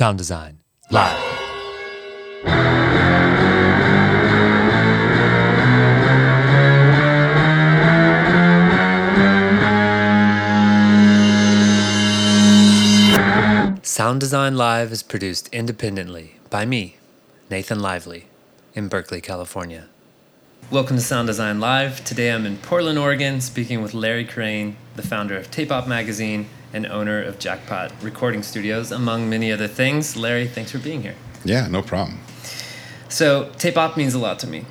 Sound design. Live. Sound Design Live is produced independently by me, Nathan Lively, in Berkeley, California. Welcome to Sound Design Live. Today I'm in Portland, Oregon, speaking with Larry Crane, the founder of Tape Op Magazine and owner of Jackpot Recording Studios, among many other things. Larry, thanks for being here. Yeah, no problem. So, tape op means a lot to me.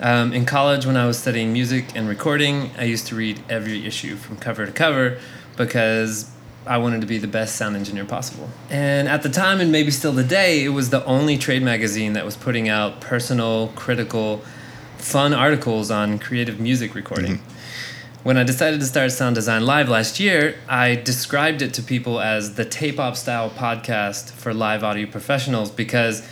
Um, in college, when I was studying music and recording, I used to read every issue from cover to cover because I wanted to be the best sound engineer possible. And at the time, and maybe still today, it was the only trade magazine that was putting out personal, critical, fun articles on creative music recording. Mm-hmm. When I decided to start Sound Design Live last year, I described it to people as the tape op style podcast for live audio professionals because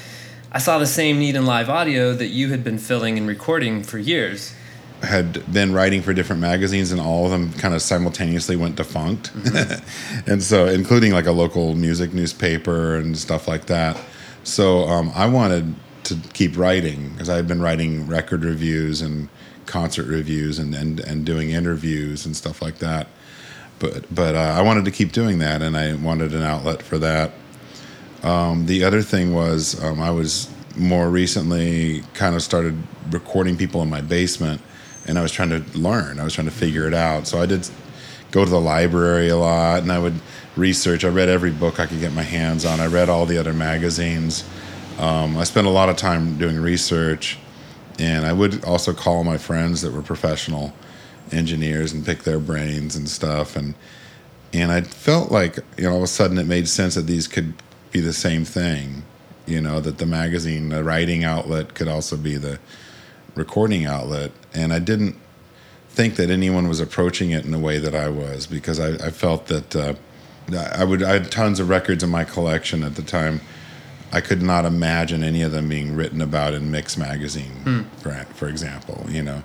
I saw the same need in live audio that you had been filling and recording for years. I had been writing for different magazines, and all of them kind of simultaneously went defunct. and so, including like a local music newspaper and stuff like that. So, um, I wanted to keep writing because I had been writing record reviews and concert reviews and, and, and doing interviews and stuff like that. But but uh, I wanted to keep doing that, and I wanted an outlet for that. Um, the other thing was um, I was more recently kind of started recording people in my basement, and I was trying to learn. I was trying to figure it out. So I did go to the library a lot, and I would research. I read every book I could get my hands on. I read all the other magazines. Um, I spent a lot of time doing research and I would also call my friends that were professional engineers and pick their brains and stuff. And and I felt like you know all of a sudden it made sense that these could be the same thing you know that the magazine the writing outlet could also be the recording outlet. And I didn't think that anyone was approaching it in the way that I was because I, I felt that uh, I would I had tons of records in my collection at the time I could not imagine any of them being written about in Mix magazine, Hmm. for, for example. You know,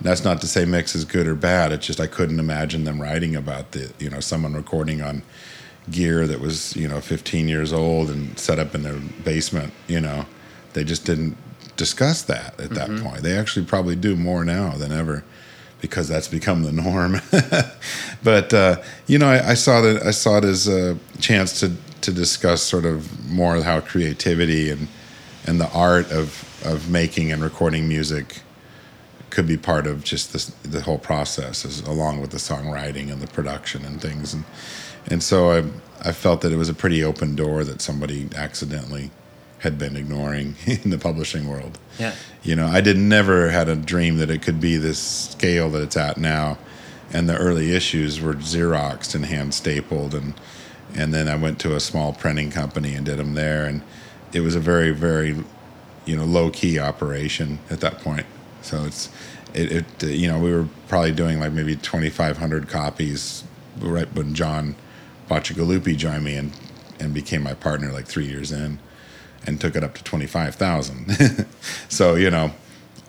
that's not to say Mix is good or bad. It's just I couldn't imagine them writing about the you know someone recording on gear that was you know 15 years old and set up in their basement. You know, they just didn't discuss that at that Mm-hmm. point. They actually probably do more now than ever because that's become the norm. but uh, you know, I, I saw that I saw it as a chance to to discuss sort of more how creativity and and the art of of making and recording music could be part of just this, the whole process, as, along with the songwriting and the production and things. And and so I I felt that it was a pretty open door that somebody accidentally had been ignoring in the publishing world Yeah. you know i did never had a dream that it could be this scale that it's at now and the early issues were xeroxed and hand stapled and and then i went to a small printing company and did them there and it was a very very you know low key operation at that point so it's it, it uh, you know we were probably doing like maybe 2500 copies right when john Baccigaluppi joined me and and became my partner like three years in and took it up to 25,000. so, you know,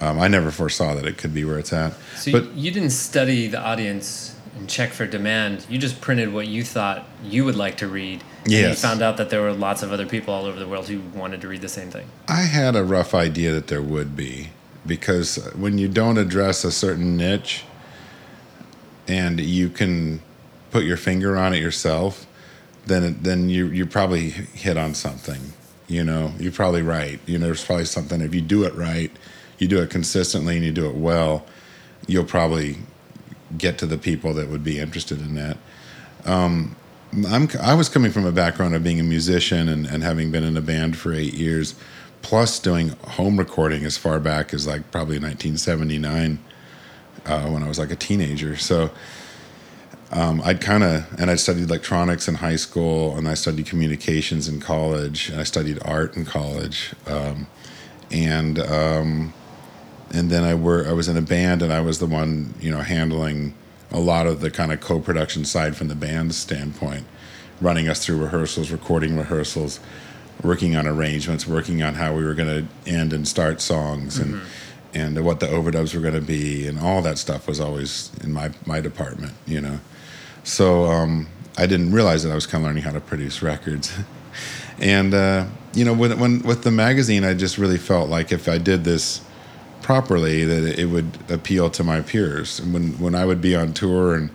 um, I never foresaw that it could be where it's at. So but you didn't study the audience and check for demand. You just printed what you thought you would like to read. And you found out that there were lots of other people all over the world who wanted to read the same thing. I had a rough idea that there would be because when you don't address a certain niche and you can put your finger on it yourself, then then you you probably hit on something. You know, you're probably right. You know, there's probably something if you do it right, you do it consistently and you do it well, you'll probably get to the people that would be interested in that. Um, I'm, I was coming from a background of being a musician and, and having been in a band for eight years, plus doing home recording as far back as like probably 1979 uh, when I was like a teenager. So um, I'd kind of, and I studied electronics in high school and I studied communications in college and I studied art in college. Um, and, um, and then I were I was in a band and I was the one you know handling a lot of the kind of co-production side from the band's standpoint, running us through rehearsals, recording rehearsals, working on arrangements, working on how we were going to end and start songs and and what the overdubs were going to be and all that stuff was always in my my department, you know. So um, I didn't realize that I was kind of learning how to produce records. and uh, you know, when, when with the magazine, I just really felt like if I did this properly, that it would appeal to my peers. And when when I would be on tour and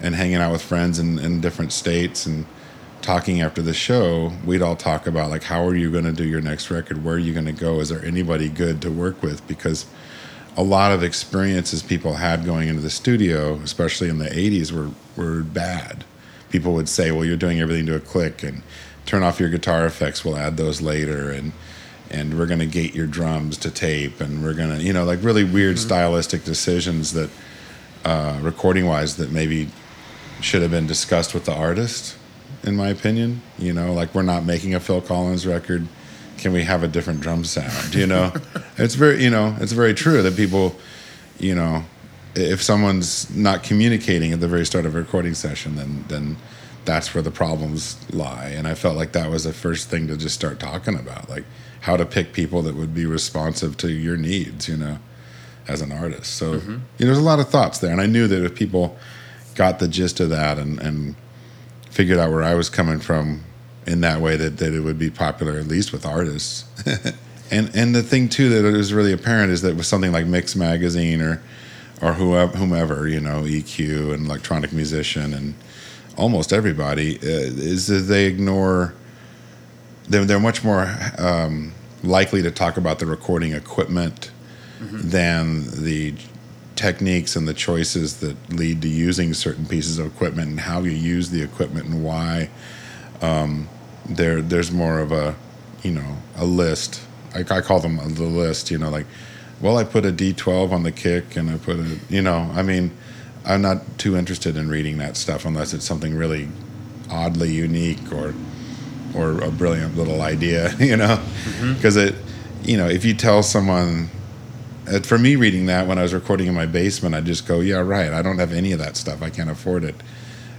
and hanging out with friends in, in different states and talking after the show, we'd all talk about like how are you going to do your next record? Where are you going to go? Is there anybody good to work with? Because a lot of experiences people had going into the studio, especially in the 80s, were, were bad. People would say, well, you're doing everything to a click and turn off your guitar effects, we'll add those later. And, and we're going to gate your drums to tape. And we're going to, you know, like really weird mm-hmm. stylistic decisions that, uh, recording wise, that maybe should have been discussed with the artist, in my opinion. You know, like we're not making a Phil Collins record can we have a different drum sound? You know, it's very you know it's very true that people, you know, if someone's not communicating at the very start of a recording session, then then that's where the problems lie. And I felt like that was the first thing to just start talking about, like how to pick people that would be responsive to your needs. You know, as an artist. So mm-hmm. you know, there's a lot of thoughts there, and I knew that if people got the gist of that and and figured out where I was coming from in that way that, that it would be popular at least with artists. and and the thing too that is really apparent is that with something like Mix Magazine or or whoever, whomever you know EQ and Electronic Musician and almost everybody uh, is that they ignore. They're, they're much more um, likely to talk about the recording equipment mm-hmm. than the techniques and the choices that lead to using certain pieces of equipment and how you use the equipment and why. Um, there there's more of a you know a list I, I call them the list you know like well i put a d12 on the kick and i put a you know i mean i'm not too interested in reading that stuff unless it's something really oddly unique or or a brilliant little idea you know because mm-hmm. it you know if you tell someone uh, for me reading that when i was recording in my basement i just go yeah right i don't have any of that stuff i can't afford it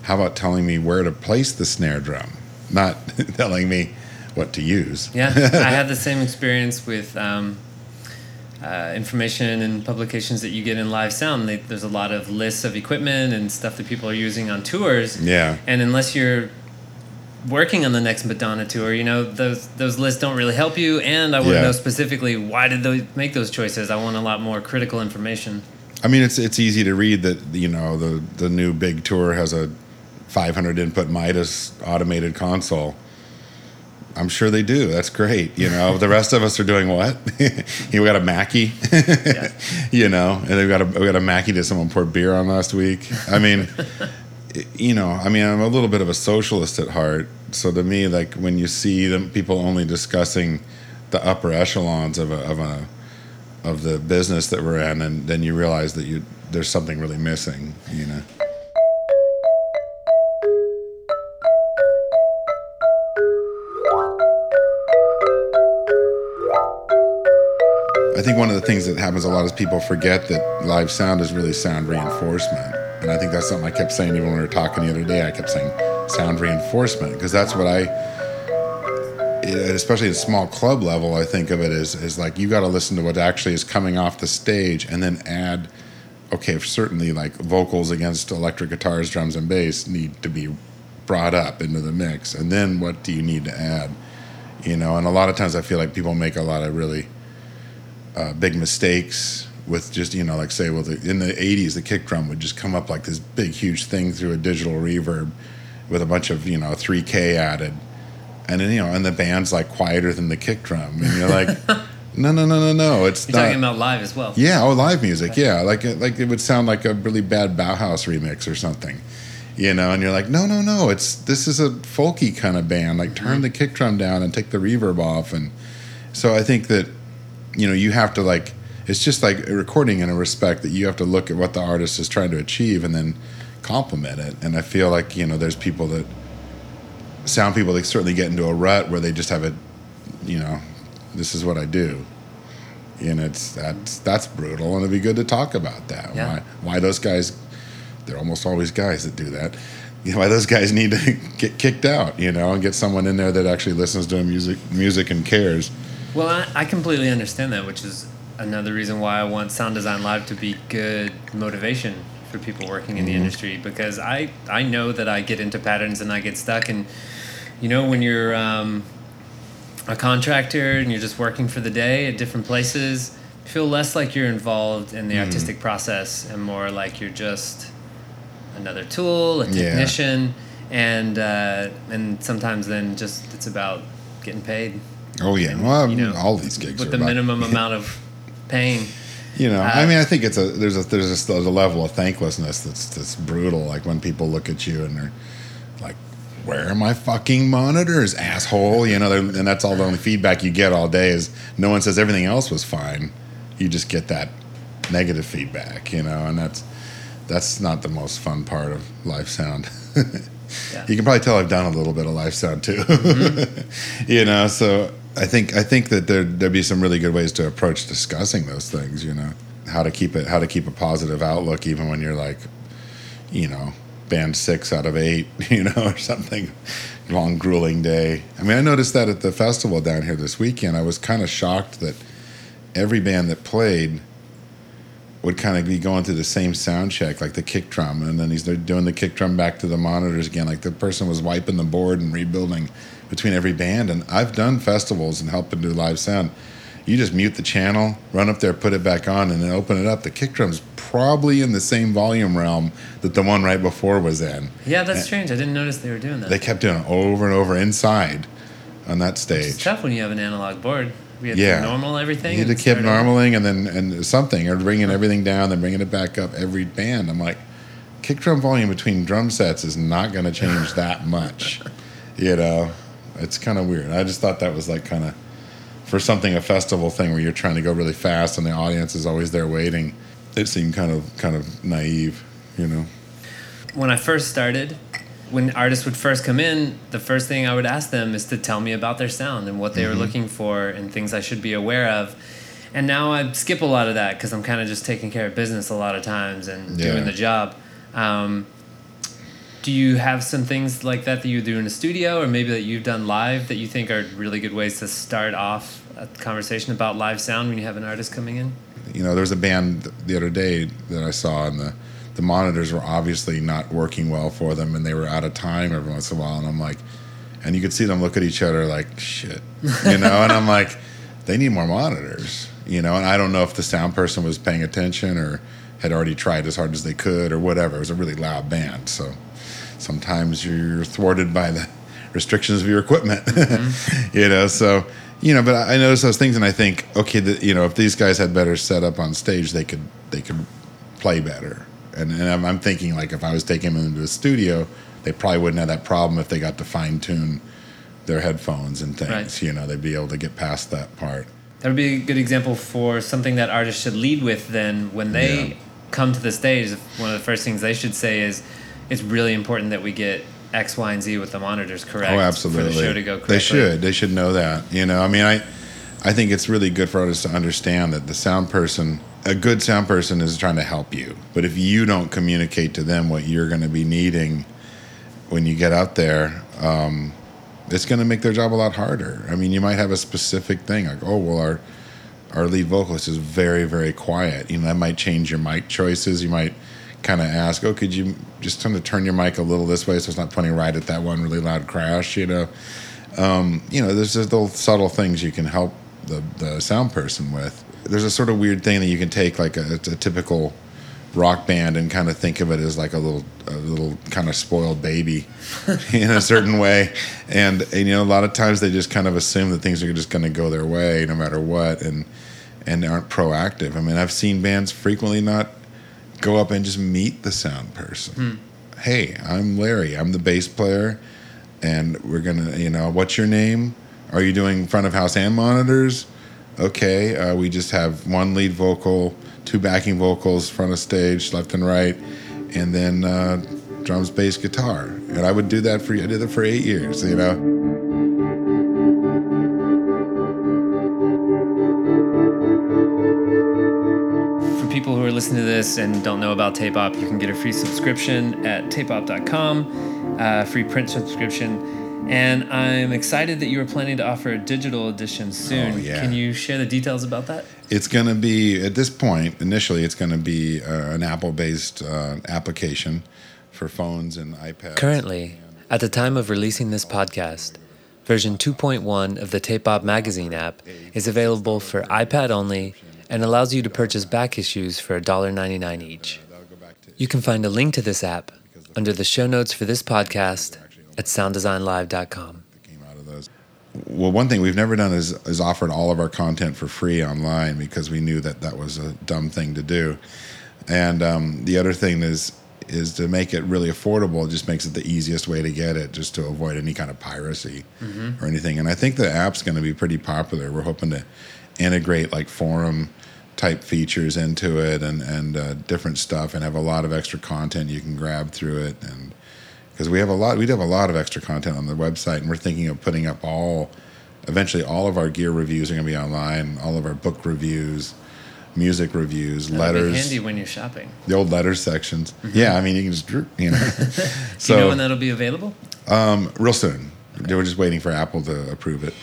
how about telling me where to place the snare drum not telling me what to use. yeah, I had the same experience with um, uh, information and publications that you get in live sound. They, there's a lot of lists of equipment and stuff that people are using on tours. Yeah. And unless you're working on the next Madonna tour, you know those those lists don't really help you. And I want to yeah. know specifically why did they make those choices. I want a lot more critical information. I mean, it's it's easy to read that you know the the new big tour has a 500 input Midas automated console. I'm sure they do. That's great. You know, the rest of us are doing what? we got a Mackie, yeah. you know, and they've got a we got a Mackie that someone poured beer on last week. I mean, you know, I mean, I'm a little bit of a socialist at heart. So to me, like when you see them people only discussing the upper echelons of a of a of the business that we're in, and then you realize that you there's something really missing. You know. I think one of the things that happens a lot is people forget that live sound is really sound reinforcement. And I think that's something I kept saying even when we were talking the other day. I kept saying sound reinforcement because that's what I, eh, especially at small club level, I think of it as, as like you got to listen to what actually is coming off the stage and then add, okay, certainly like vocals against electric guitars, drums, and bass need to be brought up into the mix. And then what do you need to add? You know, and a lot of times I feel like people make a lot of really uh, big mistakes with just you know like say well the, in the 80s the kick drum would just come up like this big huge thing through a digital reverb with a bunch of you know 3k added and then you know and the band's like quieter than the kick drum and you're like no no no no no it's you're not. talking about live as well yeah oh live music okay. yeah like like it would sound like a really bad bauhaus remix or something you know and you're like no no no it's this is a folky kind of band like turn mm-hmm. the kick drum down and take the reverb off and so i think that you know you have to like it's just like a recording in a respect that you have to look at what the artist is trying to achieve and then compliment it. And i feel like you know there's people that sound people they certainly get into a rut where they just have a you know this is what i do. And it's that's that's brutal and it'd be good to talk about that. Yeah. why why those guys they're almost always guys that do that. You know, why those guys need to get kicked out you know and get someone in there that actually listens to music music and cares well, I, I completely understand that, which is another reason why I want Sound Design Live to be good motivation for people working in the mm-hmm. industry because I I know that I get into patterns and I get stuck and You know, when you're um, a contractor and you're just working for the day at different places, feel less like you're involved in the Mm. artistic process and more like you're just another tool, a Yeah. technician, and uh, and sometimes then just it's about getting paid Oh yeah, And, well, you know, all these gigs with the about- minimum amount of pain. You know, Uh, I mean, I think it's a there's a there's a, there's a level of thanklessness that's that's brutal. Like when people look at you and they're like, "Where are my fucking monitors, asshole?" You know, and that's all the only feedback you get all day is no one says everything else was fine. You just get that negative feedback, you know, and that's that's not the most fun part of live sound. Yeah. You can probably tell I've done a little bit of live sound too. Mm-hmm. you know, so I think I think that there there'd be some really good ways to approach discussing those things. You know, how to keep it how to keep a positive outlook even when you're like, you know, band six out of eight, you know, or something. Long grueling day. I mean, I noticed that at the festival down here this weekend. I was kind of shocked that every band that played would kind of be going through the same sound check, like the kick drum, and then he's doing the kick drum back to the monitors again. Like the person was wiping the board and rebuilding between every band. And I've done festivals and helping do live sound. You just mute the channel, run up there, put it back on, and then open it up. The kick drum's probably in the same volume realm that the one right before was in. Yeah, that's strange. I didn't notice they were doing that. They kept doing it over and over inside on that stage. It's tough when you have an analog board. We had Yeah. to normal everything. You had to keep normaling and then and something or bringing everything down, then bringing it back up every band. I'm like, kick drum volume between drum sets is not going to change that much. You know, it's kind of weird. I just thought that was like kind of for something a festival thing where you're trying to go really fast and the audience is always there waiting. It seemed kind of kind of naive, you know. when I first started, when artists would first come in, the first thing I would ask them is to tell me about their sound and what they Mm-hmm. were looking for and things I should be aware of. And now I skip a lot of that because I'm kind of just taking care of business a lot of times and Yeah. doing the job. Um, do you have some things like that that you do in a studio or maybe that you've done live that you think are really good ways to start off a conversation about live sound when you have an artist coming in? you know, there was a band the other day that I saw, and the the monitors were obviously not working well for them, and they were out of time every once in a while. And I'm like, and you could see them look at each other like, shit, you know. and I'm like, they need more monitors, you know. And I don't know if the sound person was paying attention or had already tried as hard as they could or whatever. It was a really loud band, so sometimes you're thwarted by the restrictions of your equipment, you know. So you know, but I I notice those things, and I think, okay, the, you know, if these guys had better setup on stage, they could they could play better. And, and I'm, I'm thinking like if I was taking them into a studio, they probably wouldn't have that problem if they got to fine tune their headphones and things. Right. You know, they'd be able to get past that part. That would be a good example for something that artists should lead with then when they Yeah. come to the stage. One of the first things they should say is it's really important that we get X, Y, and Z with the monitors correct Oh, absolutely. for the show to go correctly. They should. They should know that. You know, I mean, I, I think it's really good for artists to understand that the sound person, a good sound person, is trying to help you. But if you don't communicate to them what you're going to be needing when you get out there, um, it's going to make their job a lot harder. I mean, you might have a specific thing like, oh, well, our our lead vocalist is very, very quiet. You know, that might change your mic choices. You might kind of ask, oh, could you just kind of turn your mic a little this way so it's not pointing right at that one really loud crash, you know? Um, you know, there's just little subtle things you can help the, the sound person with. There's a sort of weird thing that you can take like a, a typical rock band and kind of think of it as like a little a little kind of spoiled baby in a certain way and, and you know a lot of times they just kind of assume that things are just going to go their way no matter what and and aren't proactive i mean i've seen bands frequently not go up and just meet the sound person. Hey i'm larry. I'm the bass player and we're gonna you know what's your name? Are you doing front of house and monitors? Okay uh, we just have one lead vocal two backing vocals front of stage left and right and then uh, drums bass guitar. And i would do that for i did it for eight years you know people who are listening to this and don't know about Tape Op, you can get a free subscription at tapeop.com, uh, free print subscription. And I'm excited that you are planning to offer a digital edition soon. Oh, yeah. Can you share the details about that? it's going to be at this point initially it's going to be uh, an apple based uh, application for phones and ipads Currently, At the time of releasing this podcast, version 2.1 of the Tape Op magazine app is available for iPad only and allows you to purchase back issues for $1.99 each. You can find a link to this app under the show notes for this podcast at sounddesignlive.com. came out. Well, one thing we've never done is, is offered all of our content for free online because we knew that that was a dumb thing to do. And um, the other thing is is to make it really affordable. It just makes it the easiest way to get it, just to avoid any kind of piracy or anything. And I think the app's going to be pretty popular. We're hoping to integrate like forum type features into it and and uh, different stuff, and have a lot of extra content you can grab through it. And because we have a lot we do have a lot of extra content on the website and we're thinking of putting up all eventually all of our gear reviews are going to be online all of our book reviews music reviews That'd be letters. handy when you're shopping. the old letters sections. Yeah i mean you can just you know. Do so you know when that'll be available? um, real soon. We're just waiting for apple to approve it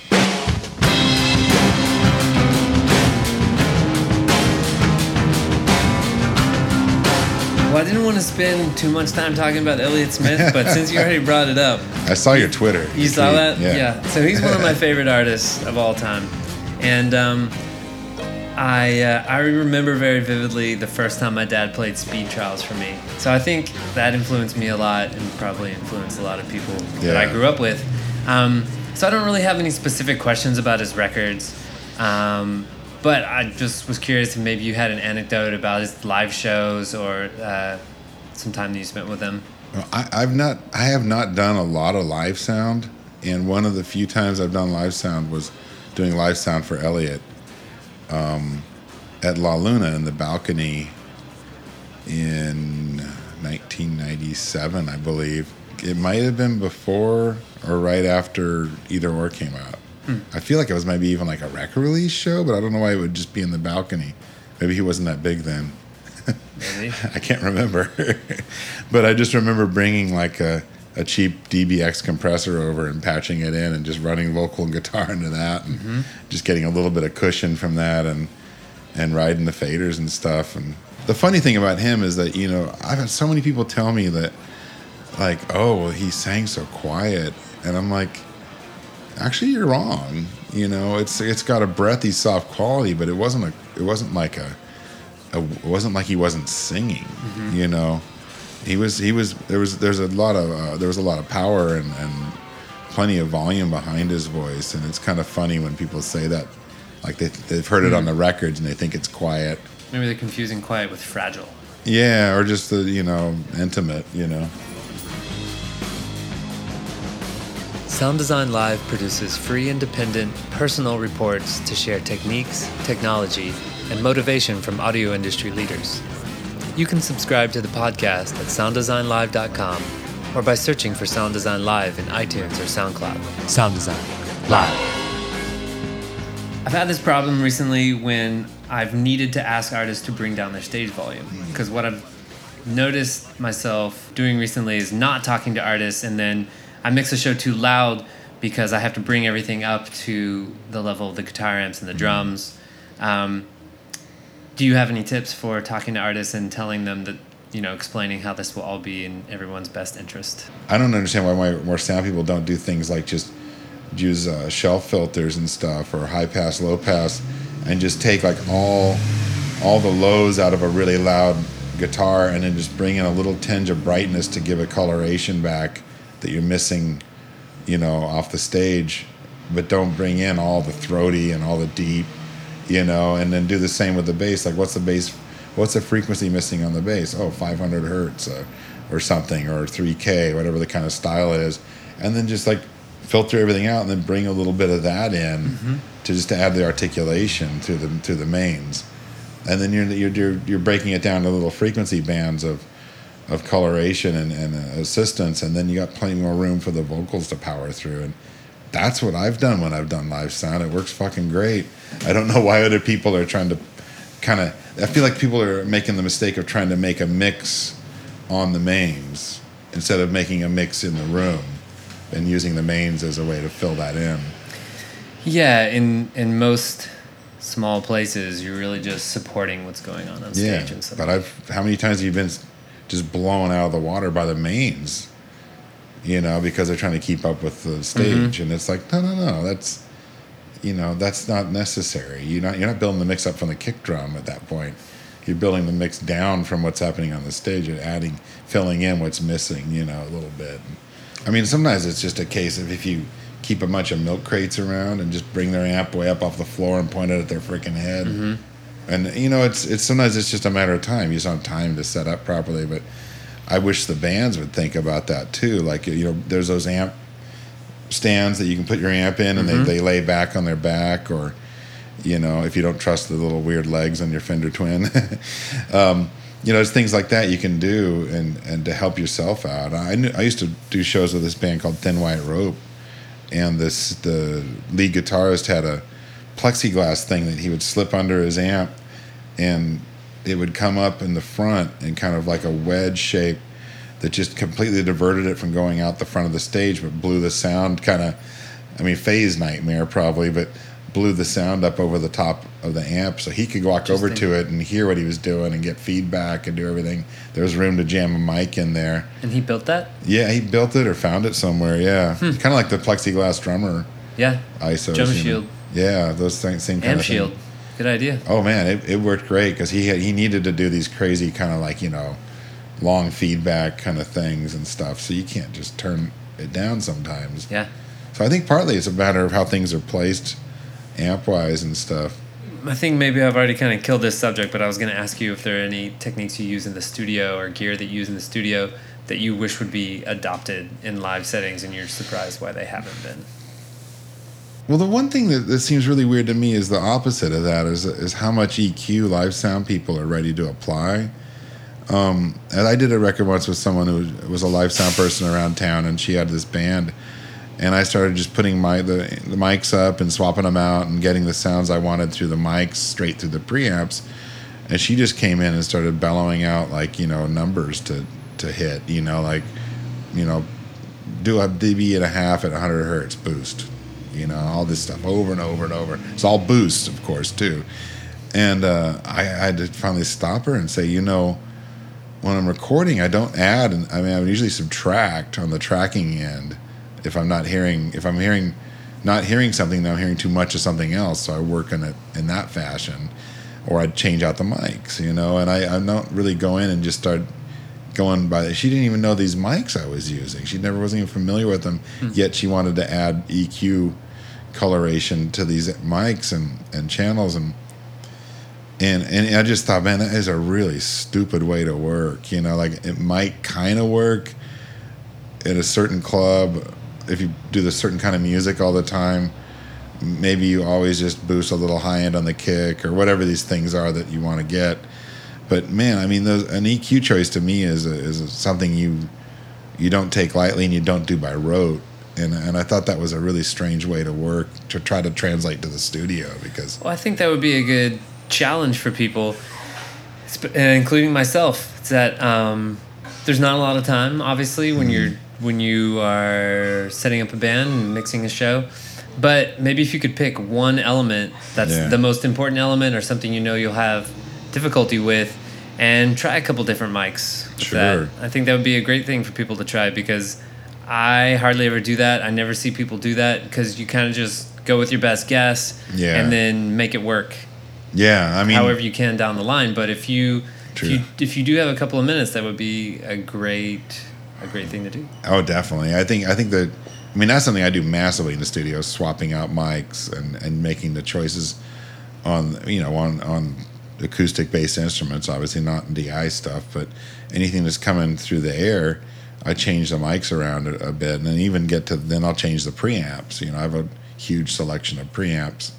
Well, I didn't want to spend too much time talking about Elliott Smith, but since you already brought it up, i saw your twitter You your saw tweet. that? Yeah. So he's one of my favorite artists of all time, and um, I uh, I remember very vividly the first time my dad played speed trials for me. So I think that influenced me a lot, and probably influenced a lot of people that I grew up with. Um, so I don't really have any specific questions about his records. Um, but I just was curious if maybe you had an anecdote about his live shows or uh, some time that you spent with him. I, I've not. I have not done a lot of live sound, and one of the few times I've done live sound was doing live sound for Elliott um, at La Luna in the balcony in 1997, I believe. It might have been before or right after Either Or came out. I feel like it was maybe even like a record release show, but I don't know why it would just be in the balcony. Maybe he wasn't that big then. Maybe. I can't remember, but I just remember bringing like a, a cheap DBX compressor over and patching it in and just running vocal and guitar into that and mm-hmm. just getting a little bit of cushion from that and and riding the faders and stuff. And the funny thing about him is that you know I've had so many people tell me that like oh well he sang so quiet and I'm like actually you're wrong. You know it's it's got a breathy soft quality, but it wasn't a it wasn't like a a- it wasn't like he wasn't singing you know? He was he was there was there's a lot of uh, there was a lot of power and, and plenty of volume behind his voice and it's kind of funny when people say that like they, they've heard it on the records and they think it's quiet. Maybe they're confusing quiet with fragile. yeah or just the you know intimate you know Sound Design Live produces free, independent, personal reports to share techniques, technology, and motivation from audio industry leaders. You can subscribe to the podcast at sounddesignlive.com or by searching for Sound Design Live in iTunes or SoundCloud. Sound Design Live. I've had this problem recently when I've needed to ask artists to bring down their stage volume. Mm. Because what I've noticed myself doing recently is not talking to artists and then I mix the show too loud because I have to bring everything up to the level of the guitar amps and the drums. Um, do you have any tips for talking to artists and telling them that, you know, explaining how this will all be in everyone's best interest? I don't understand why more- more sound people don't do things like just use uh, shelf filters and stuff or high pass, low pass, and just take like all all the lows out of a really loud guitar and then just bring in a little tinge of brightness to give a coloration back that you're missing, you know, off the stage, but don't bring in all the throaty and all the deep, you know, and then do the same with the bass. Like, what's the bass? What's the frequency missing on the bass? Oh, 500 hertz uh, or something, or 3K, whatever the kind of style it is, and then just like filter everything out and then bring a little bit of that in to just to add the articulation to the to the mains, and then you're you're you're, you're breaking it down to little frequency bands of of coloration and, and uh, assistance, and then you got plenty more room for the vocals to power through. And that's what I've done when I've done live sound. It works fucking great. I don't know why other people are trying to kind of. I feel like people are making the mistake of trying to make a mix on the mains instead of making a mix in the room and using the mains as a way to fill that in. Yeah, in in most small places, you're really just supporting what's going on on stage Yeah, and stuff. but I've how many times have you been just blown out of the water by the mains? you know, because they're trying to keep up with the stage, mm-hmm. and it's like, no, no, no, that's, you know, that's not necessary. You're not you're not building the mix up from the kick drum at that point. You're building the mix down from what's happening on the stage and adding, filling in what's missing, you know, a little bit. I mean, sometimes it's just a case of if you keep a bunch of milk crates around and just bring their amp way up off the floor and point it at their freaking head. Mm-hmm. And you know, it's it's sometimes it's just a matter of time. You just don't have time to set up properly. But I wish the bands would think about that too. Like you know, there's those amp stands that you can put your amp in, and they, they lay back on their back, or you know, if you don't trust the little weird legs on your Fender Twin. um, you know, there's things like that you can do and, and to help yourself out. I knew, I used to do shows with this band called Thin White Rope, and this the lead guitarist had a plexiglass thing that he would slip under his amp, and it would come up in the front in kind of like a wedge shape that just completely diverted it from going out the front of the stage, but blew the sound kind of, I mean, phase nightmare probably, but blew the sound up over the top of the amp so he could walk over to it and hear what he was doing and get feedback and do everything. There was room to jam a mic in there. And he built that? Yeah, he built it or found it somewhere. Yeah, hmm. kind of like the plexiglass drummer Yeah. ISO. Drum shield. Yeah, those things, same kind Amp of shield. Thing. Good idea. Oh man, it, it worked great because he had he needed to do these crazy kind of like you know, long feedback kind of things and stuff. So you can't just turn it down sometimes. Yeah. So I think partly it's a matter of how things are placed, amp wise and stuff. I think maybe I've already kind of killed this subject, but I was going to ask you if there are any techniques you use in the studio or gear that you use in the studio that you wish would be adopted in live settings and you're surprised why they haven't been. Well, the one thing that, that seems really weird to me is the opposite of that is is how much EQ live sound people are ready to apply. Um, and I did a record once with someone who was, a live sound person around town, and she had this band, and I started just putting my the, the mics up and swapping them out and getting the sounds I wanted through the mics straight through the preamps, and she just came in and started bellowing out like you know numbers to to hit, you know like you know do a dB and a half at 100 hertz boost, you know, all this stuff over and over and over. It's all boosts, of course, too. And uh, I, I had to finally stop her and say, you know, when I'm recording, I don't add, and I mean, I would usually subtract on the tracking end if I'm not hearing, if I'm hearing, not hearing something, then I'm hearing too much of something else. So I work on it in that fashion, or I'd change out the mics, you know, and I, I don't really go in and just start going by she didn't even know these mics I was using. She never wasn't even familiar with them. Yet she wanted to add EQ coloration to these mics and, and channels and and and I just thought, man, that is a really stupid way to work. You know, like it might kind of work at a certain club if you do the certain kind of music all the time. Maybe you always just boost a little high end on the kick or whatever these things are that you want to get but man, I mean, those, an EQ choice to me is a, is something you you don't take lightly and you don't do by rote. And and I thought that was a really strange way to work to try to translate to the studio because Well, I think that would be a good challenge for people, uh, including myself. It's that um, there's not a lot of time, obviously, when you're when you are setting up a band and mixing a show. But maybe if you could pick one element that's Yeah. the most important element or something you know you'll have difficulty with, and try a couple different mics. Sure. that. I think that would be a great thing for people to try because I hardly ever do that. I never see people do that because you kind of just go with your best guess Yeah. and then make it work yeah, I mean, however you can down the line. But if you True. if you if you do have a couple of minutes, that would be a great a great thing to do. Oh, definitely. I think I think that I mean that's something I do massively in the studio, swapping out mics and, and making the choices on you know on on acoustic based instruments. Obviously not DI stuff, but anything that's coming through the air, I change the mics around a, a bit, and then even get to then I'll change the preamps. You know, I have a huge selection of preamps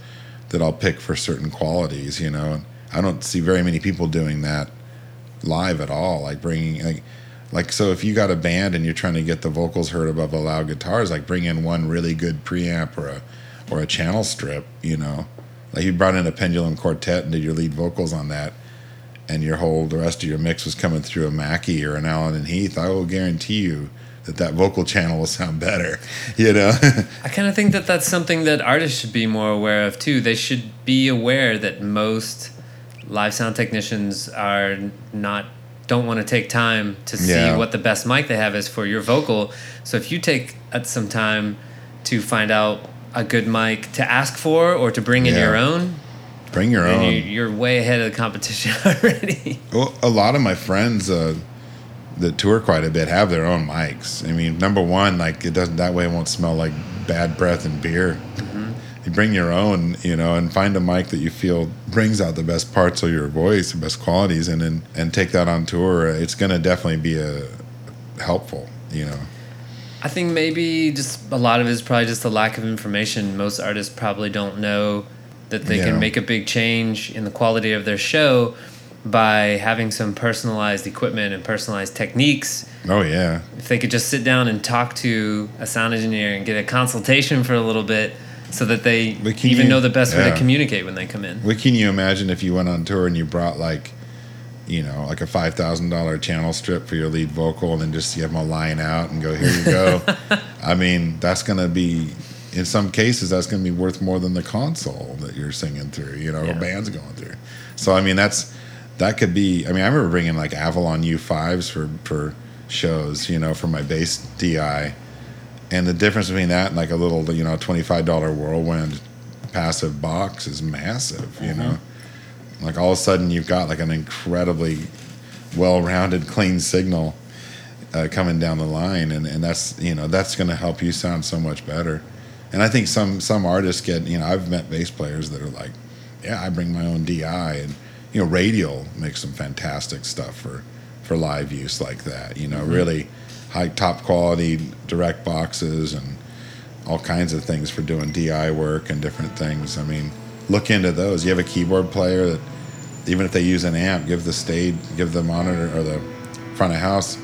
that I'll pick for certain qualities. You know, and I don't see very many people doing that live at all. Like bringing like like so if you got a band and you're trying to get the vocals heard above the loud guitars, like bring in one really good preamp or a or a channel strip. You know, like you brought in a pendulum quartet and did your lead vocals on that. And your whole the rest of your mix was coming through a Mackie or an Allen and Heath. I will guarantee you that that vocal channel will sound better. You know, I kind of think that that's something that artists should be more aware of too. They should be aware that most live sound technicians are not don't want to take time to see Yeah. what the best mic they have is for your vocal. So if you take uh, some time to find out a good mic to ask for or to bring in Yeah. your own, Bring your own. you, you're way ahead of the competition already. Well, a lot of my friends uh, that tour quite a bit have their own mics. I mean, number one, like it doesn't that way it won't smell like bad breath and beer. You bring your own, you know, and find a mic that you feel brings out the best parts of your voice, the best qualities, and then and take that on tour. It's gonna definitely be a helpful, you know. I think maybe just a lot of it is probably just a lack of information. Most artists probably don't know that they Yeah. can make a big change in the quality of their show by having some personalized equipment and personalized techniques. Oh yeah, If they could just sit down and talk to a sound engineer and get a consultation for a little bit so that they even you- know the best way to communicate when they come in. What can you imagine if you went on tour and you brought like, you know, like a five thousand dollar channel strip for your lead vocal, and then just you have them line out and go, here you go. I mean, that's gonna be, in some cases, that's gonna be worth more than the console that you're singing through. You know, Yeah. a band's going through. So I mean, that's that could be. I mean, I remember bringing like Avalon U5s for for shows. You know, for my bass DI. And the difference between that and like a little, you know, twenty-five dollar whirlwind passive box is massive. You know, like all of a sudden you've got like an incredibly well-rounded, clean signal uh, coming down the line, and, and that's you know that's going to help you sound so much better. And I think some some artists get you know I've met bass players that are like, yeah, I bring my own DI, and you know Radial makes some fantastic stuff for for live use like that. You know, mm-hmm. really high top quality direct boxes and all kinds of things for doing DI work and different things. I mean, look into those. You have a keyboard player that even if they use an amp, give the stage, give the monitor or the front of house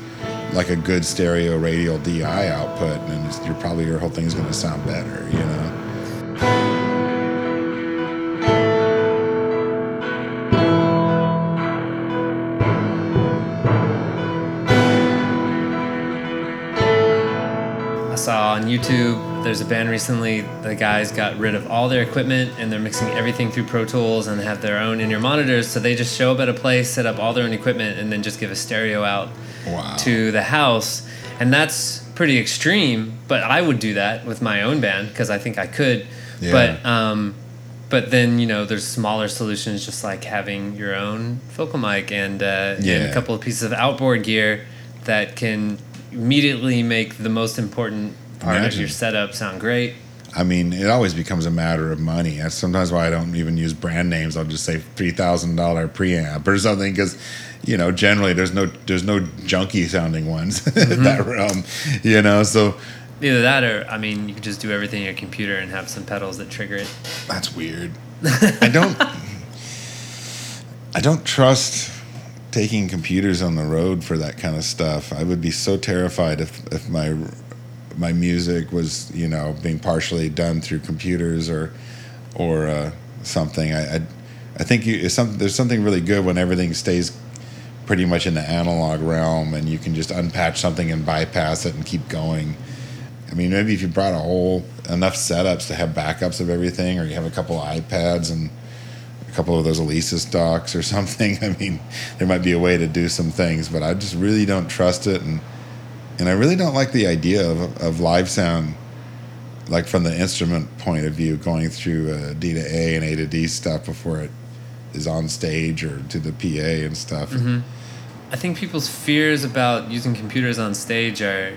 like a good stereo radial DI output, and you're probably your whole thing's going to sound better. You know. I saw on YouTube there's a band recently, the guys got rid of all their equipment and they're mixing everything through Pro Tools and have their own in ear monitors. So they just show up at a place, set up all their own equipment, and then just give a stereo out Wow. to the house. And that's pretty extreme, but I would do that with my own band because I think I could. Yeah. But um, but then you know there's smaller solutions just like having your own vocal mic and, uh, and Yeah. a couple of pieces of outboard gear that can immediately make the most important part of your setup sound great. I mean, it always becomes a matter of money. That's sometimes why I don't even use brand names. I'll just say three thousand dollar preamp or something because, you know, generally there's no there's no junky sounding ones in mm-hmm. that realm. You know, so Either that or I mean you could just do everything in your computer and have some pedals that trigger it. that's weird. I don't I don't trust taking computers on the road for that kind of stuff. I would be so terrified if if my my music was you know being partially done through computers or or uh, something. I I, I think you, some, there's something really good when everything stays pretty much in the analog realm and you can just unpatch something and bypass it and keep going. I mean, maybe if you brought a whole enough setups to have backups of everything, or you have a couple of iPads and a couple of those Alesis docks or something. I mean, there might be a way to do some things, but I just really don't trust it, and and I really don't like the idea of of live sound, like from the instrument point of view, going through uh, D to A and A to D stuff before it is on stage or to the PA and stuff. I think people's fears about using computers on stage are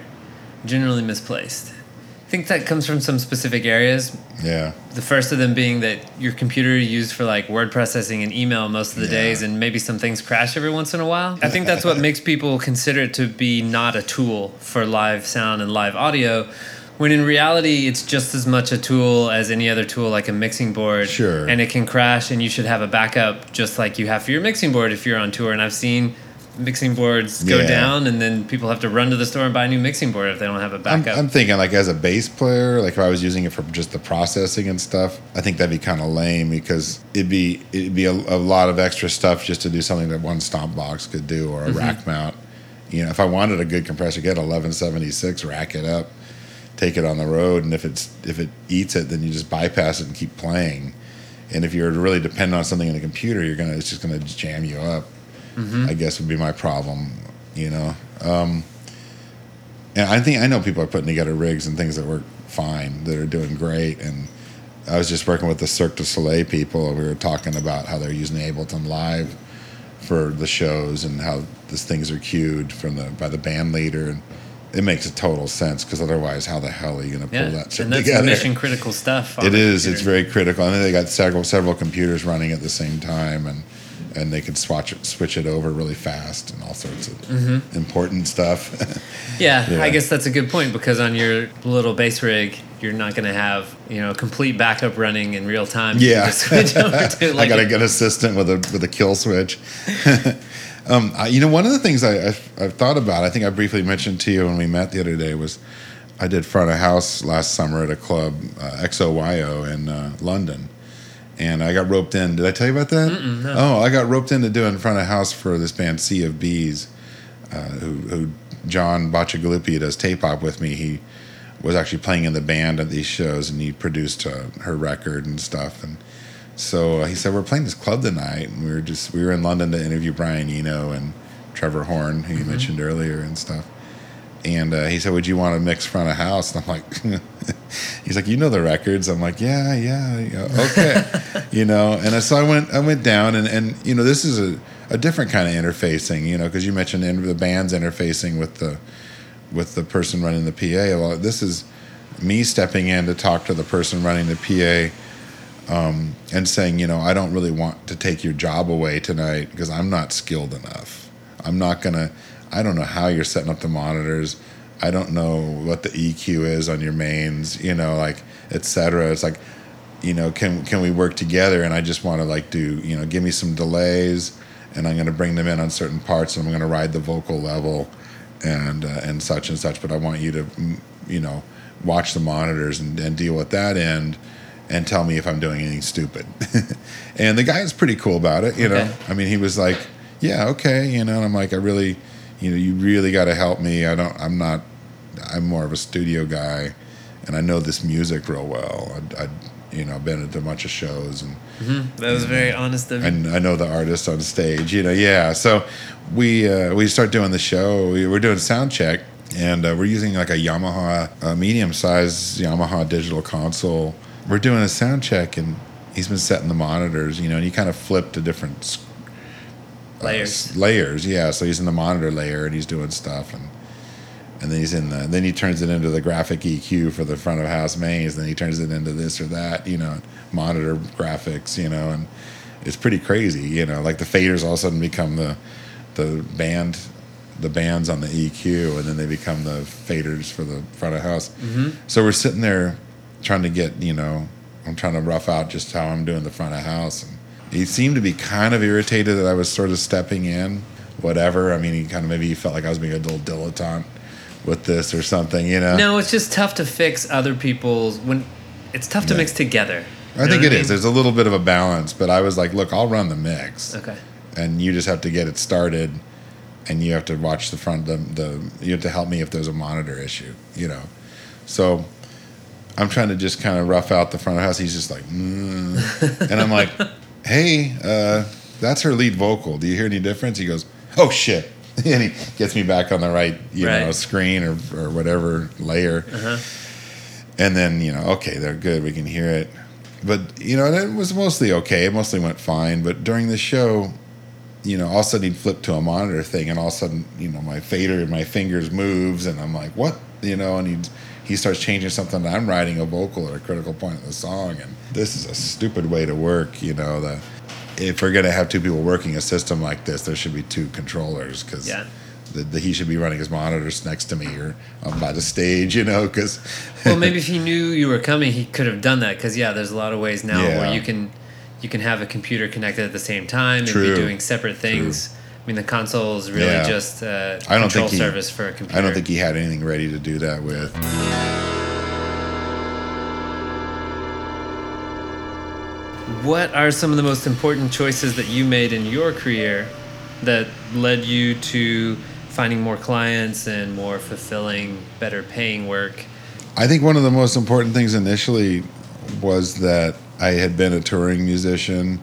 generally misplaced. I think that comes from some specific areas. Yeah, The first of them being that your computer used for like word processing and email most of the Yeah. days, and maybe some things crash every once in a while. I think that's what makes people consider it to be not a tool for live sound and live audio, when in reality it's just as much a tool as any other tool like a mixing board. Sure. And it can crash, and you should have a backup just like you have for your mixing board if you're on tour. And I've seen mixing boards go Yeah. down, and then people have to run to the store and buy a new mixing board if they don't have a I'm, backup. I'm thinking like as a bass player, like if I was using it for just the processing and stuff, I think that'd be kind of lame because it'd be it'd be a, a lot of extra stuff just to do something that one stomp box could do or a mm-hmm. rack mount. You know, if I wanted a good compressor, get 1176, rack it up, take it on the road, and if it's if it eats it, then you just bypass it and keep playing. And if you're really dependent on something in the computer, you're gonna it's just gonna jam you up. I guess would be my problem. You know, um, and I think I know people are putting together rigs and things that work fine, that are doing great. And I was just working with the Cirque du Soleil people. and We were talking about how they're using Ableton Live for the shows and how these things are cued from the by the band leader and it makes a total sense because otherwise how the hell are you going to Yeah, pull that shit and that's together mission critical stuff. It is. is it's very critical and then they got several several computers running at the same time and and they can swatch it, switch it over really fast and all sorts of Mm-hmm. important stuff Yeah, Yeah. I guess that's a good point because on your little bass rig, you're not going to have you know complete backup running in real time. Yeah, just switch over to I got a- good assistant with a with a kill switch. um, I, you know, one of the things I, I've, I've thought about, I think I briefly mentioned to you when we met the other day, was I did front of house last summer at a club, uh, XOYO in uh, London, and I got roped in. Did I tell you about that? no. Oh, I got roped in to into doing front of house for this band Sea of Bees, uh, who, who John Baccigaluppi does tape op with me. He was actually playing in the band at these shows, and he produced uh, her record and stuff. And so uh, he said, "We're playing this club tonight," and we were just we were in London to interview Brian Eno and Trevor Horn, who you mentioned earlier, and stuff. And uh, he said, "Would you want to mix front of house?" And I'm like, "He's like, you know the records." I'm like, "Yeah, yeah, yeah okay," you know. And so I went, I went down, and and you know, this is a, a different kind of interfacing, you know, because you mentioned the band's interfacing with the with the person running the PA. Well, this is me stepping in to talk to the person running the PA um, and saying, you know, I don't really want to take your job away tonight because I'm not skilled enough. I'm not gonna. I don't know how you're setting up the monitors. I don't know what the EQ is on your mains. You know, like etc. It's like, you know, can can we work together? And I just want to like do, you know, give me some delays, and I'm going to bring them in on certain parts, and I'm going to ride the vocal level, and uh, and such and such. But I want you to, mm, you know, watch the monitors and, and deal with that end and tell me if I'm doing anything stupid. and the guy is pretty cool about it, you know. I mean, he was like, "Yeah, okay," you know. And I'm like, "I really, you know, you really got to help me. I don't. I'm not. I'm more of a studio guy, and I know this music real well. I, I you know, been at a bunch of shows and." that was very honest of you. and I know the artist on stage. You know, yeah. So we uh, we start doing the show. We, we're doing sound check, and uh, we're using like a Yamaha, a medium size Yamaha digital console. We're doing a sound check, and he's been setting the monitors. You know, and he kind of flipped to different uh, Layers. layers, yeah. So he's in the monitor layer, and he's doing stuff, and and then he's in the then he turns it into the graphic EQ for the front of house mains. Then he turns it into this or that, you know, monitor graphics, you know, and it's pretty crazy, you know. Like the faders all of a sudden become the the band the bands on the EQ, and then they become the faders for the front of house. Mm-hmm. So we're sitting there trying to get, you know, I'm trying to rough out just how I'm doing the front of house, and he seemed to be kind of irritated that I was sort of stepping in, whatever. I mean, he kind of maybe he felt like I was being a little dilettante with this or something, you know. no, it's just tough to fix other people's when it's tough to Yeah. mix together. I think it is. There's a little bit of a balance, but I was like, look, I'll run the mix. Okay. and you just have to get it started and you have to watch the front the, the you have to help me if there's a monitor issue you know so i'm trying to just kind of rough out the front of the house he's just like mm. and i'm like hey uh, that's her lead vocal. Do you hear any difference? He goes oh shit. And he gets me back on the right you know screen or, or whatever layer. Uh-huh. and then you know okay they're good. We can hear it. But you know it was mostly okay. It mostly went fine. But during the show you know all of a sudden he'd flip to a monitor thing and all of a sudden you know my fader and my fingers moves and i'm like what? You know and he he starts changing something and i'm writing a vocal at a critical point in the song and this is a stupid way to work you know the if we're going to have two people working a system like this there should be two controllers because Yeah. the, the, he should be running his monitors next to me or um, by the stage you know because well, maybe if he knew you were coming, he could have done that. Because yeah, there's a lot of ways now Yeah. where you can you can have a computer connected at the same time and True. be doing separate things. I mean, the console is really Yeah. just a I don't control think he- service for a computer. I don't think he had anything ready to do that with. What are some of the most important choices that you made in your career that led you to finding more clients and more fulfilling, better paying work? I think one of the most important things initially was that I had been a touring musician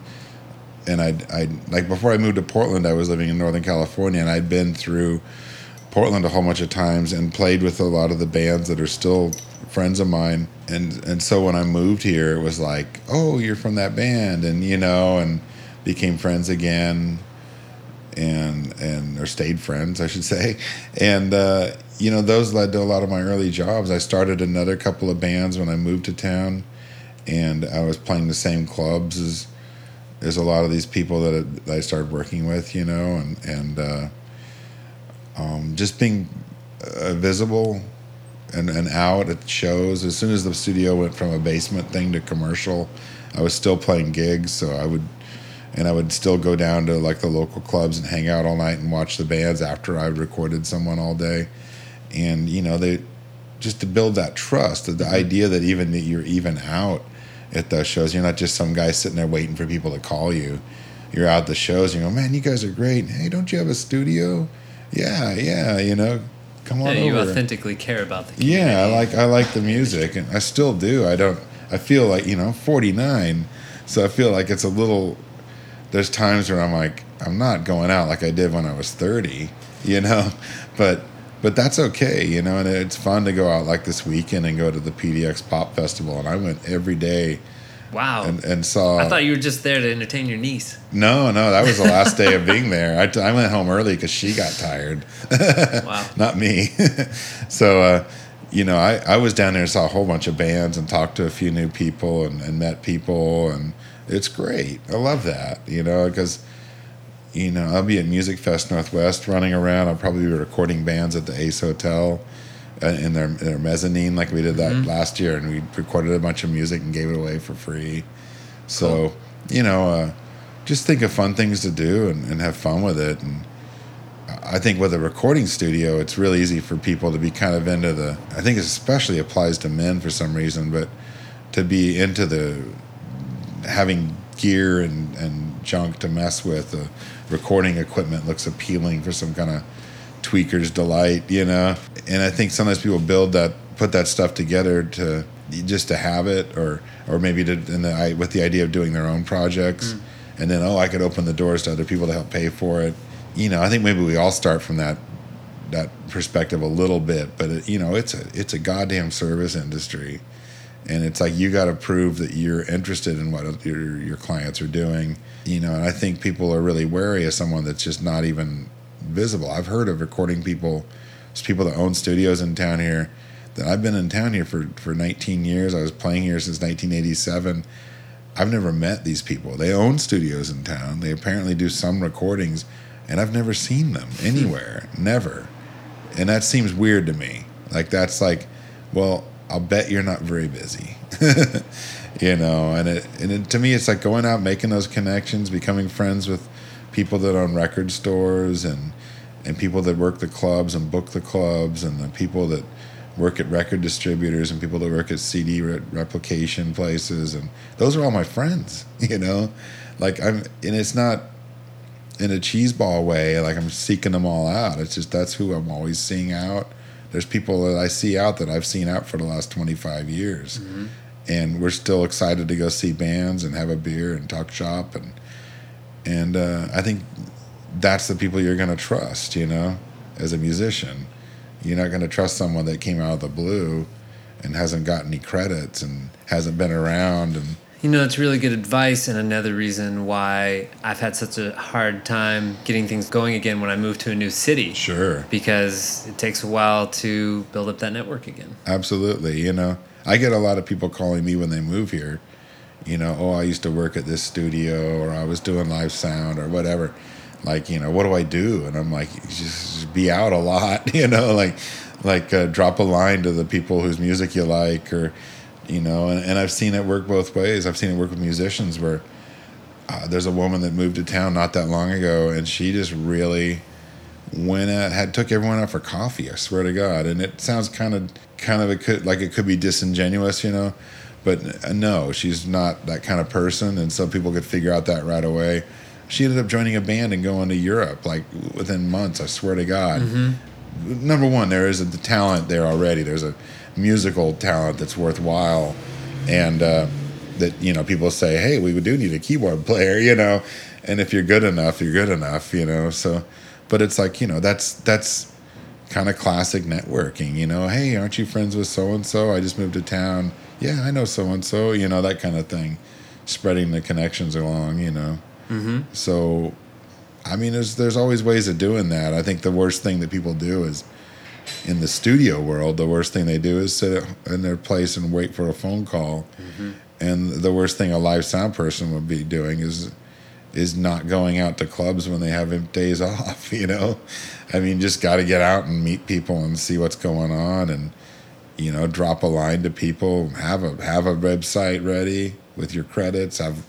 and I I like before I moved to Portland, I was living in Northern California, and I'd been through Portland a whole bunch of times and played with a lot of the bands that are still friends of mine. And and so when I moved here, it was like, oh, you're from that band, and you know, and became friends again, and and or stayed friends, I should say, and. uh you know, those led to a lot of my early jobs. I started another couple of bands when I moved to town, and I was playing the same clubs as as a lot of these people that I started working with, you know, and and uh, um, just being uh, visible and, and out at shows. As soon as the studio went from a basement thing to commercial, I was still playing gigs, so I would and I would still go down to like the local clubs and hang out all night and watch the bands after I recorded someone all day and you know they just to build that trust the, the mm-hmm. idea that even that you're even out at those shows. You're not just some guy sitting there waiting for people to call you. You're out the shows and you go man you guys are great. Hey don't you have a studio? Yeah yeah you know come on yeah, you over. authentically care about the community. yeah i like i like the music and i still do. I don't i feel like you know 49 so i feel like it's a little there's times where i'm like i'm not going out like i did when i was 30 you know? But but that's okay, you know. And it's fun to go out like this weekend and go to the PDX Pop Festival, and I went every day. Wow. And, and saw. I thought you were just there to entertain your niece. No, no, that was the last day of being there. I, t- I went home early because she got tired. wow. Not me. so, uh, you know, I, I was down there and saw a whole bunch of bands and talked to a few new people and, and met people. And it's great. I love that, you know, because you know, I'll be at Music Fest Northwest running around. I'll probably be recording bands at the Ace Hotel uh, in their, their mezzanine, like we did that mm-hmm. last year, and we recorded a bunch of music and gave it away for free. So, cool. you know, uh, just think of fun things to do and, and have fun with it. And I think with a recording studio, it's really easy for people to be kind of into the. I think it especially applies to men for some reason, but to be into the having gear and, and junk to mess with. Uh, recording equipment looks appealing for some kind of tweaker's delight, you know. And I think sometimes people build that, put that stuff together to just to have it, or or maybe to the, with the idea of doing their own projects, mm. and then oh, I could open the doors to other people to help pay for it. You know, I think maybe we all start from that that perspective a little bit, but it, you know, it's a it's a goddamn service industry and it's like you got to prove that you're interested in what your your clients are doing you know and i think people are really wary of someone that's just not even visible. I've heard of recording people people that own studios in town here that i've been in town here for for 19 years. I was playing here since 1987 i've never met these people. They own studios in town. They apparently do some recordings and i've never seen them anywhere. Never. And that seems weird to me. Like that's like well I'll bet you're not very busy. you know, and it and it, to me, it's like going out, making those connections, becoming friends with people that own record stores and and people that work the clubs and book the clubs and the people that work at record distributors and people that work at CD re- replication places and those are all my friends. You know, like I'm and it's not in a cheeseball way like I'm seeking them all out. It's just that's who I'm always seeing out there's people that I see out that I've seen out for the last 25 years. Mm-hmm. And we're still excited to go see bands and have a beer and talk shop. And, and uh, I think that's the people you're going to trust, you know, as a musician. You're not going to trust someone that came out of the blue and hasn't got any credits and hasn't been around and you know, it's really good advice, and another reason why I've had such a hard time getting things going again when I move to a new city. Sure. Because it takes a while to build up that network again. Absolutely. You know, I get a lot of people calling me when they move here, you know, oh, I used to work at this studio, or I was doing live sound, or whatever. Like, you know, what do I do? And I'm like, just be out a lot, you know, like, like uh, drop a line to the people whose music you like, or, you know and, and i've seen it work both ways. I've seen it work with musicians where uh, there's a woman that moved to town not that long ago and she just really went at had took everyone out for coffee i swear to god. And it sounds kind of kind of it could like it could be disingenuous you know but uh, no she's not that kind of person and some people could figure out that right away. She ended up joining a band and going to europe like within months i swear to god. Mm-hmm. number one there is a, the talent there already. There's a musical talent that's worthwhile, and uh, that you know people say, hey, we do need a keyboard player, you know, and if you're good enough, you're good enough, you know. So, but it's like you know that's that's kind of classic networking, you know. Hey, aren't you friends with so and so? I just moved to town. Yeah, I know so and so. You know that kind of thing, spreading the connections along, you know. Mm-hmm. So, I mean, there's there's always ways of doing that. I think the worst thing that people do is in the studio world. The worst thing they do is sit in their place and wait for a phone call. Mm-hmm. And the worst thing a live sound person would be doing is is not going out to clubs when they have days off. You know, I mean, just got to get out and meet people and see what's going on, and you know, drop a line to people. Have a have a website ready with your credits. Have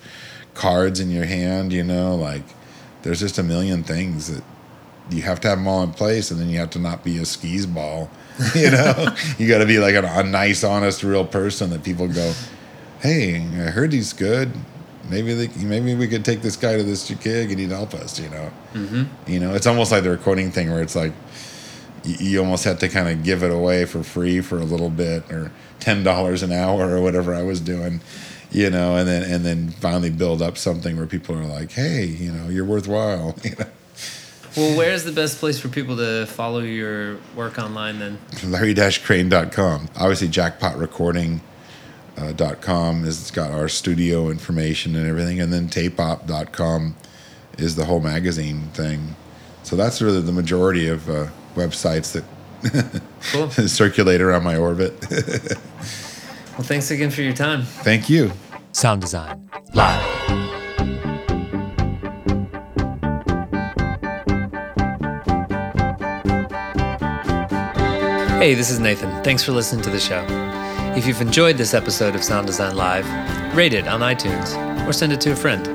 cards in your hand. You know, like there's just a million things that you have to have them all in place, and then you have to not be a skis ball. You know, you got to be like a, a nice, honest, real person that people go, "Hey, I heard he's good. Maybe they, maybe we could take this guy to this gig and he'd help us." You know, Mm-hmm. you know, it's almost like the recording thing where it's like you, you almost have to kind of give it away for free for a little bit or ten dollars an hour or whatever I was doing. You know, and then and then finally build up something where people are like, "Hey, you know, you're worthwhile." You know. Well, where's the best place for people to follow your work online then? larry-crane.com. Obviously, jackpotrecording.com uh, dot com is it's got our studio information and everything, and then tapeop.com is the whole magazine thing. So that's really the majority of uh, websites that Cool. circulate around my orbit. Well, thanks again for your time. Thank you. Sound design. Live. Hey, this is Nathan. Thanks for listening to the show. If you've enjoyed this episode of Sound Design Live, rate it on iTunes or send it to a friend.